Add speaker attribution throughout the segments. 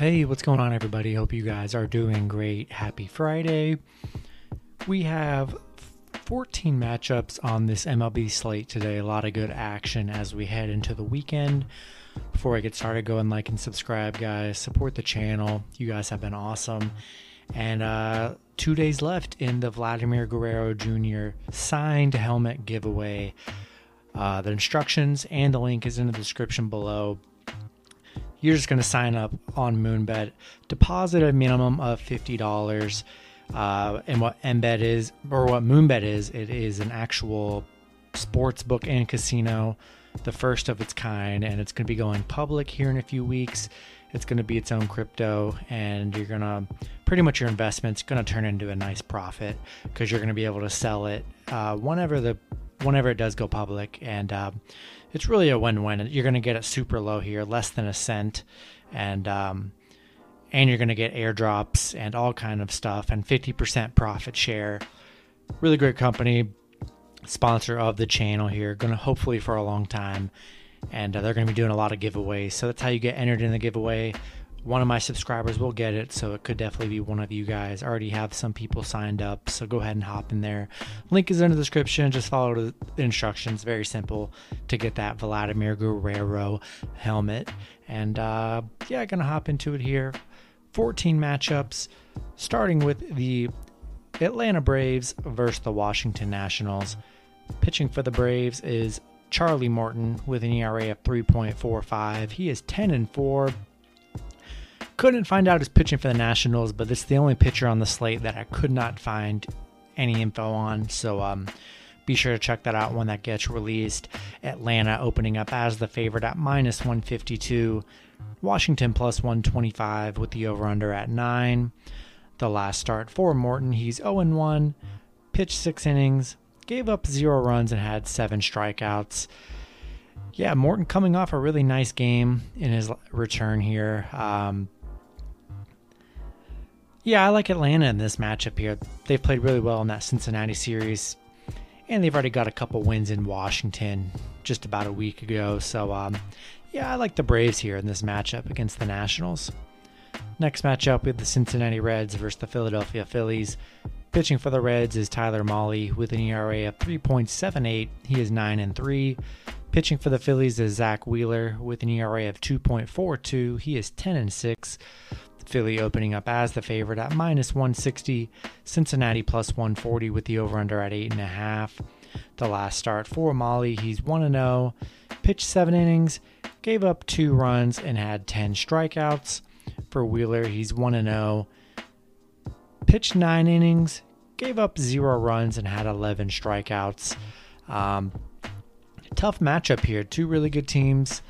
Speaker 1: Hey, what's going on, everybody? Hope you guys are doing great. Happy Friday. We have 14 matchups on this MLB slate today. A lot of good action as we head into the weekend. Before I get started, go and like and subscribe, guys. Support the channel. You guys have been awesome. And uh, two days left in the Vladimir Guerrero Jr. signed helmet giveaway. Uh, the instructions and the link is in the description below you're just going to sign up on Moonbet, deposit a minimum of $50. Uh, and what Embed is, or what Moonbet is, it is an actual sports book and casino, the first of its kind, and it's going to be going public here in a few weeks. It's going to be its own crypto, and you're going to pretty much your investment's going to turn into a nice profit because you're going to be able to sell it uh, whenever the whenever it does go public, and uh, it's really a win-win. You're going to get it super low here, less than a cent, and um, and you're going to get airdrops and all kind of stuff, and 50% profit share. Really great company, sponsor of the channel here. Going to hopefully for a long time, and uh, they're going to be doing a lot of giveaways. So that's how you get entered in the giveaway one of my subscribers will get it, so it could definitely be one of you guys. I already have some people signed up, so go ahead and hop in there. Link is in the description. Just follow the instructions. Very simple to get that Vladimir Guerrero helmet. And uh, yeah, gonna hop into it here. 14 matchups, starting with the Atlanta Braves versus the Washington Nationals. Pitching for the Braves is Charlie Morton with an ERA of 3.45. He is 10 and 4 couldn't find out his pitching for the Nationals, but it's the only pitcher on the slate that I could not find any info on. So um, be sure to check that out when that gets released. Atlanta opening up as the favorite at minus 152. Washington plus 125 with the over under at 9. The last start for Morton, he's 0 1, pitched six innings, gave up zero runs, and had seven strikeouts. Yeah, Morton coming off a really nice game in his return here. Um, yeah, I like Atlanta in this matchup here. They've played really well in that Cincinnati series, and they've already got a couple wins in Washington just about a week ago. So, um, yeah, I like the Braves here in this matchup against the Nationals. Next matchup, we have the Cincinnati Reds versus the Philadelphia Phillies. Pitching for the Reds is Tyler Mahle with an ERA of 3.78. He is 9 and 3. Pitching for the Phillies is Zack Wheeler with an ERA of 2.42. He is 10 and 6. Philly opening up as the favorite at minus 160, Cincinnati plus 140 with the over under at 8.5. The last start for Mahle, he's 1 0, pitched 7 innings, gave up 2 runs, and had 10 strikeouts. For Wheeler, he's 1 0, pitched 9 innings, gave up 0 runs, and had 11 strikeouts. Um, tough matchup here. Two really good teams.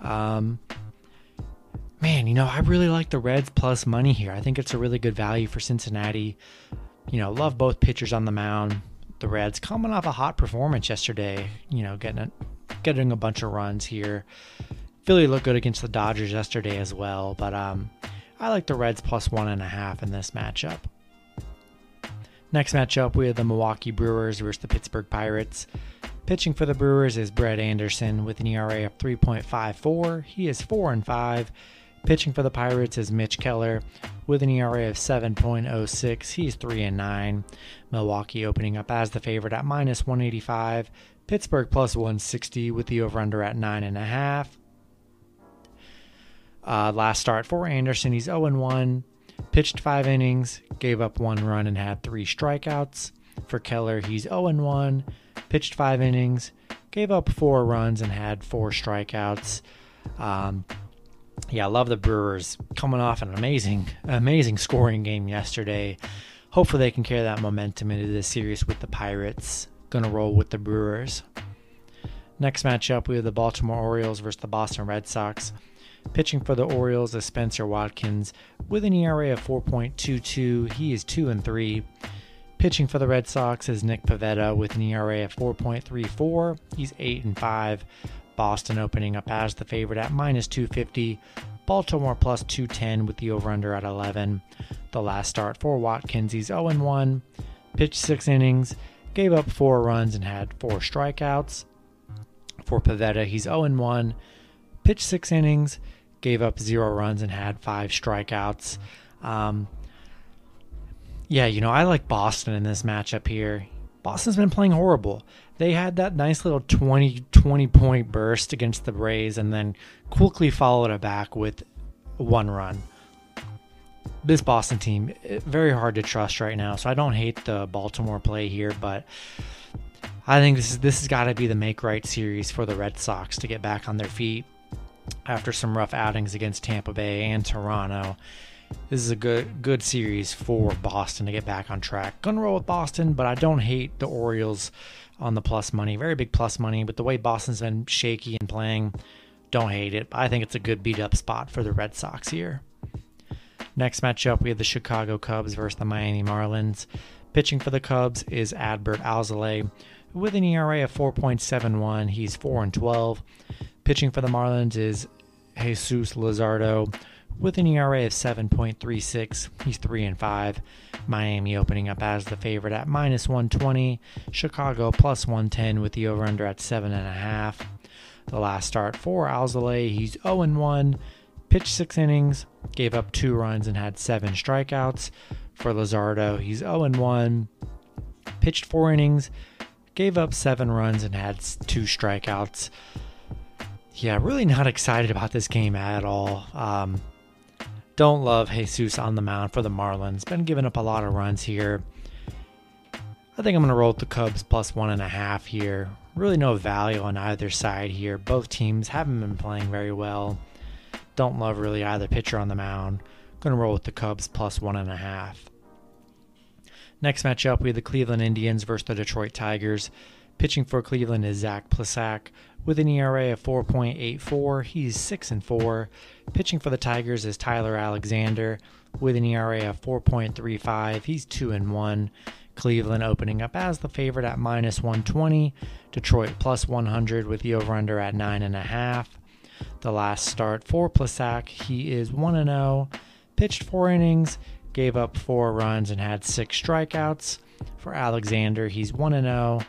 Speaker 1: Um, man, you know, I really like the Reds plus money here. I think it's a really good value for Cincinnati. You know, love both pitchers on the mound. The Reds coming off a hot performance yesterday, you know, getting a, getting a bunch of runs here. Philly looked good against the Dodgers yesterday as well, but um, I like the Reds plus one and a half in this matchup. Next matchup, we have the Milwaukee Brewers versus the Pittsburgh Pirates. Pitching for the Brewers is Brett Anderson with an ERA of 3.54. He is 4 and 5 Pitching for the Pirates is Mitch Keller with an ERA of 7.06. He's 3 and 9. Milwaukee opening up as the favorite at minus 185. Pittsburgh plus 160 with the over under at 9.5. Uh, last start for Anderson, he's 0 1. Pitched five innings, gave up one run, and had three strikeouts. For Keller, he's 0 1. Pitched five innings, gave up four runs, and had four strikeouts. Um, yeah, I love the Brewers coming off an amazing, amazing scoring game yesterday. Hopefully, they can carry that momentum into this series with the Pirates. Gonna roll with the Brewers. Next matchup, we have the Baltimore Orioles versus the Boston Red Sox. Pitching for the Orioles is Spencer Watkins with an ERA of 4.22. He is 2 and 3. Pitching for the Red Sox is Nick Pivetta with an ERA of 4.34. He's 8 and 5. Boston opening up as the favorite at minus 250. Baltimore plus 210 with the over under at 11. The last start for Watkins, he's 0 1, pitched six innings, gave up four runs, and had four strikeouts. For Pivetta, he's 0 1, pitched six innings, gave up zero runs and had five strikeouts. Um, yeah, you know, I like Boston in this matchup here. Boston's been playing horrible. They had that nice little 20, 20 point burst against the Rays and then quickly followed it back with one run. This Boston team, eh, very hard to trust right now. So I don't hate the Baltimore play here, but I think this is this has got to be the make right series for the Red Sox to get back on their feet after some rough outings against Tampa Bay and Toronto. This is a good good series for Boston to get back on track. Gonna roll with Boston, but I don't hate the Orioles on the plus money. Very big plus money, but the way Boston's been shaky and playing, don't hate it. I think it's a good beat up spot for the Red Sox here. Next matchup, we have the Chicago Cubs versus the Miami Marlins. Pitching for the Cubs is Adbert Alzolay with an ERA of 4.71. He's 4 and 12. Pitching for the Marlins is Jesus Luzardo with an ERA of 7.36. He's 3 and 5. Miami opening up as the favorite at minus 120. Chicago plus 110 with the over under at 7.5. The last start for Alzolay, he's 0 and 1. Pitched six innings, gave up two runs, and had seven strikeouts. For Luzardo, he's 0 and 1. Pitched four innings, gave up seven runs and had two strikeouts. Yeah, really not excited about this game at all. Um, don't love Jesus on the mound for the Marlins. Been giving up a lot of runs here. I think I'm going to roll with the Cubs plus one and a half here. Really no value on either side here. Both teams haven't been playing very well. Don't love really either pitcher on the mound. Going to roll with the Cubs plus one and a half. Next matchup, we have the Cleveland Indians versus the Detroit Tigers. Pitching for Cleveland is Zach Plesac with an ERA of 4.84. He's 6 and 4. Pitching for the Tigers is Tyler Alexander with an ERA of 4.35. He's 2 and 1. Cleveland opening up as the favorite at minus 120. Detroit plus 100 with the over under at 9.5. The last start for Plesac, he is 1 0. Pitched four innings, gave up four runs and had six strikeouts. For Alexander, he's 1 0,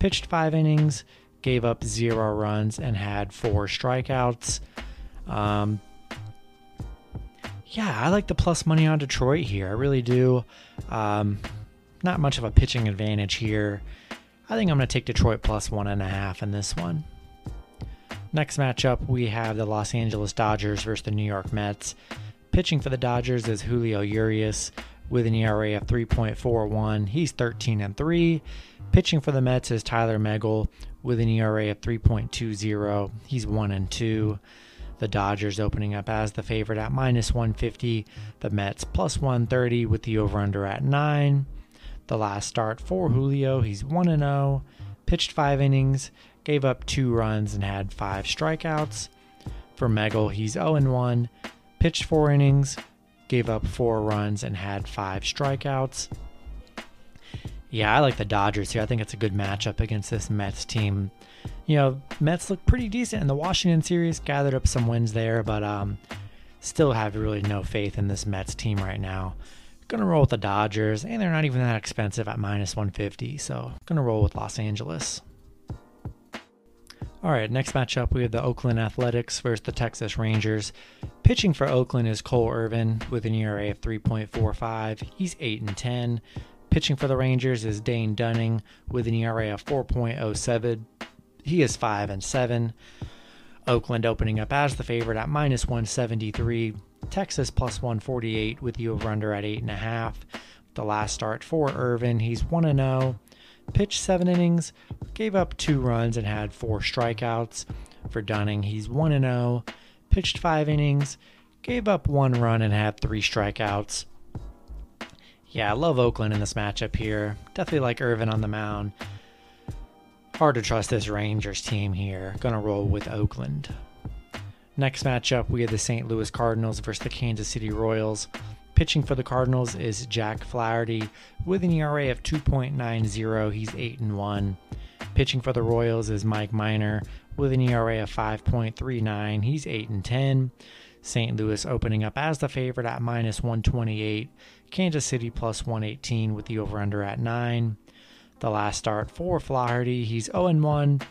Speaker 1: pitched five innings, gave up zero runs, and had four strikeouts. Um, yeah, I like the plus money on Detroit here. I really do. Um, not much of a pitching advantage here. I think I'm going to take Detroit plus one and a half in this one. Next matchup, we have the Los Angeles Dodgers versus the New York Mets. Pitching for the Dodgers is Julio Urias with an ERA of 3.41. He's 13 and 3. Pitching for the Mets is Tylor Megill with an ERA of 3.20. He's 1 and 2. The Dodgers opening up as the favorite at minus 150. The Mets plus 130 with the over under at 9. The last start for Julio, he's 1 and 0. Pitched 5 innings, gave up 2 runs and had 5 strikeouts. For Megill, he's 0 and 1 pitched four innings, gave up four runs, and had five strikeouts. Yeah, I like the Dodgers here. I think it's a good matchup against this Mets team. You know, Mets look pretty decent in the Washington series, gathered up some wins there, but um, still have really no faith in this Mets team right now. Gonna roll with the Dodgers, and they're not even that expensive at minus 150, so gonna roll with Los Angeles. All right, next matchup we have the Oakland Athletics versus the Texas Rangers. Pitching for Oakland is Cole Irvin with an ERA of 3.45. He's 8 and 10. Pitching for the Rangers is Dane Dunning with an ERA of 4.07. He is 5 and 7. Oakland opening up as the favorite at minus 173. Texas plus 148 with the over under at 8.5. The last start for Irvin, he's 1 0 pitched seven innings, gave up two runs, and had four strikeouts. For Dunning, he's 1 0, pitched five innings, gave up one run, and had three strikeouts. Yeah, I love Oakland in this matchup here. Definitely like Irvin on the mound. Hard to trust this Rangers team here. Gonna roll with Oakland. Next matchup, we have the St. Louis Cardinals versus the Kansas City Royals. Pitching for the Cardinals is Jack Flaherty with an ERA of 2.90. He's 8 and 1. Pitching for the Royals is Mike Minor with an ERA of 5.39. He's 8 and 10. St. Louis opening up as the favorite at minus 128. Kansas City plus 118 with the over under at 9. The last start for Flaherty, he's 0 and 1.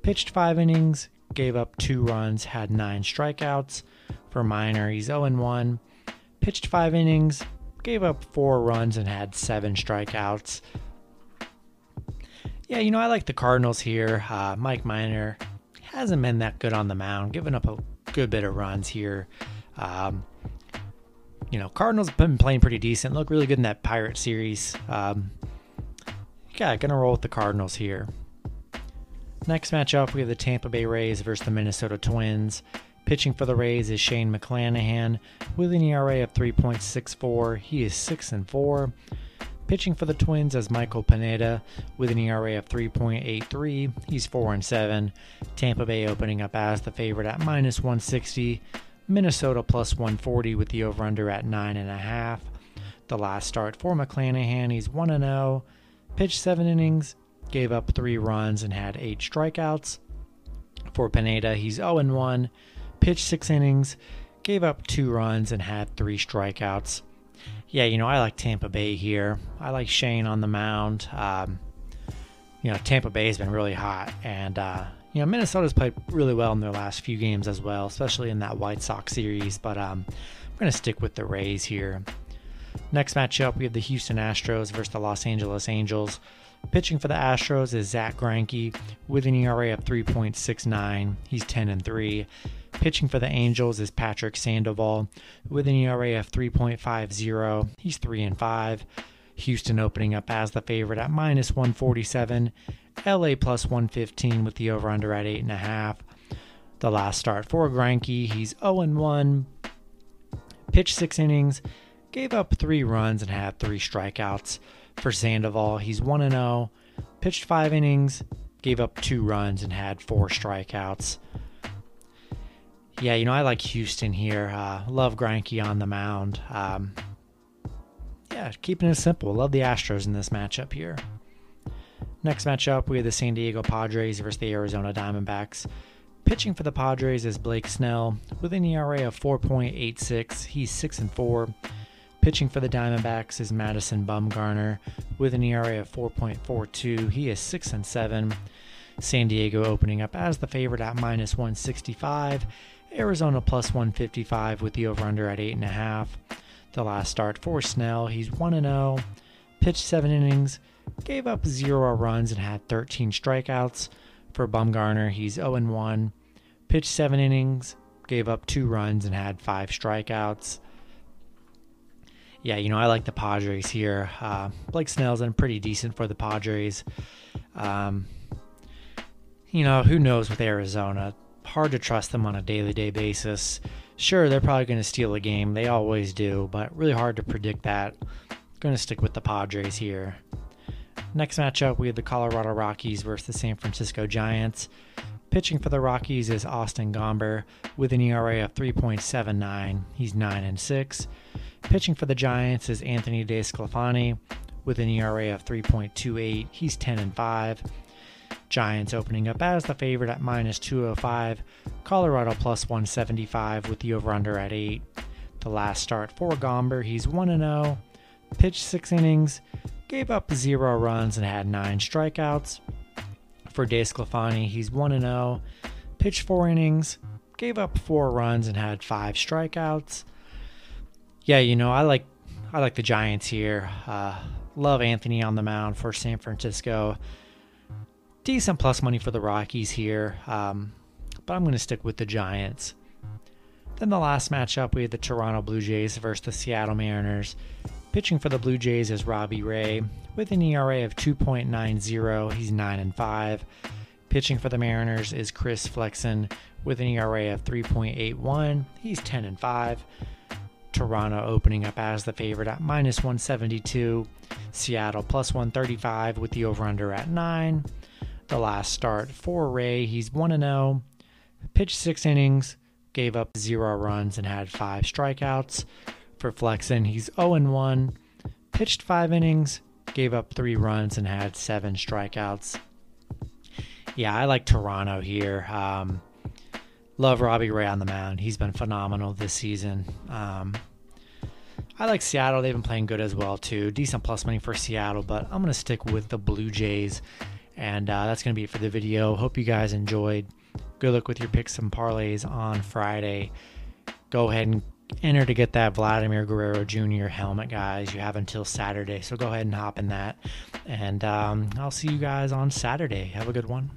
Speaker 1: Pitched 5 innings, gave up 2 runs, had 9 strikeouts. For Minor, he's 0 and 1. Pitched five innings, gave up four runs, and had seven strikeouts. Yeah, you know, I like the Cardinals here. Uh, Mike Minor hasn't been that good on the mound, giving up a good bit of runs here. Um, you know, Cardinals have been playing pretty decent, look really good in that Pirate series. Um, yeah, gonna roll with the Cardinals here. Next matchup, we have the Tampa Bay Rays versus the Minnesota Twins. Pitching for the Rays is Shane McClanahan with an ERA of 3.64. He is 6 and 4. Pitching for the Twins is Michael Pineda with an ERA of 3.83. He's 4 and 7. Tampa Bay opening up as the favorite at minus 160. Minnesota plus 140 with the over under at 9.5. The last start for McClanahan, he's 1 0. Pitched 7 innings, gave up 3 runs, and had 8 strikeouts. For Pineda, he's 0 1. Pitched 6 innings, gave up 2 runs, and had 3 strikeouts yeah, you know, I like Tampa Bay here. I like Shane on the mound. Um, you know, Tampa Bay has been really hot, and uh, you know, Minnesota's played really well in their last few games as well, especially in that White Sox series. But um, I'm going to stick with the Rays here. Next matchup, we have the Houston Astros versus the Los Angeles Angels. Pitching for the Astros is Zack Greinke with an ERA of 3.69. He's 10 and 3. Pitching for the Angels is Patrick Sandoval with an ERA of 3.50. He's 3 and 5. Houston opening up as the favorite at minus 147. LA plus 115 with the over under at 8.5. The last start for Greinke, he's 0 and 1. Pitched six innings, gave up three runs, and had three strikeouts. For Sandoval, he's 1 and 0. Pitched five innings, gave up two runs, and had four strikeouts. Yeah, you know, I like Houston here. Uh, love Greinke on the mound. Um, yeah, keeping it simple. Love the Astros in this matchup here. Next matchup, we have the San Diego Padres versus the Arizona Diamondbacks. Pitching for the Padres is Blake Snell with an ERA of 4.86. He's 6 and 4. Pitching for the Diamondbacks is Madison Bumgarner with an ERA of 4.42. He is 6 and 7. San Diego opening up as the favorite at minus 165 Arizona plus 155 with the over under at 8.5. The last start for Snell, he's 1 0, pitched 7 innings, gave up 0 runs, and had 13 strikeouts. For Bumgarner, he's 0 1, pitched 7 innings, gave up 2 runs, and had 5 strikeouts. Yeah, you know, I like the Padres here. Uh, Blake Snell's been pretty decent for the Padres. Um, you know, who knows with Arizona? hard to trust them on a daily day basis. Sure, they're probably going to steal a game. They always do, but really hard to predict that. Going to stick with the Padres here. Next matchup, we have the Colorado Rockies versus the San Francisco Giants. Pitching for the Rockies is Austin Gomber with an ERA of 3.79. He's 9 and 6. Pitching for the Giants is Anthony DeSclafani with an ERA of 3.28. He's 10 and 5. Giants opening up as the favorite at minus 205, Colorado plus 175 with the over under at 8. The last start for Gomber, he's 1 0, pitched 6 innings, gave up 0 runs, and had 9 strikeouts. For DeSclafani, he's 1 0, pitched 4 innings, gave up 4 runs, and had 5 strikeouts. Yeah, you know, I like I like the Giants here. Uh, love Anthony on the mound for San Francisco decent plus money for the Rockies here, um, but I'm going to stick with the Giants. Then the last matchup, we had the Toronto Blue Jays versus the Seattle Mariners. Pitching for the Blue Jays is Robbie Ray with an ERA of 2.90. He's 9 and 5. Pitching for the Mariners is Chris Flexen with an ERA of 3.81. He's 10 and 5. Toronto opening up as the favorite at minus 172. Seattle plus 135 with the over under at 9 the last start for Ray. He's 1 0, pitched six innings, gave up zero runs, and had five strikeouts. For Flexen, he's 0 1, pitched five innings, gave up three runs, and had seven strikeouts. Yeah, I like Toronto here. Um, love Robbie Ray on the mound. He's been phenomenal this season. Um, I like Seattle. They've been playing good as well too. Decent plus money for Seattle, but I'm going to stick with the Blue Jays and uh, that's going to be it for the video. Hope you guys enjoyed. Good luck with your picks and parlays on Friday. go ahead and enter to get that Vladimir Guerrero Jr. helmet, guys. You have until Saturday, so go ahead and hop in that. And um, I'll see you guys on Saturday. Have a good one.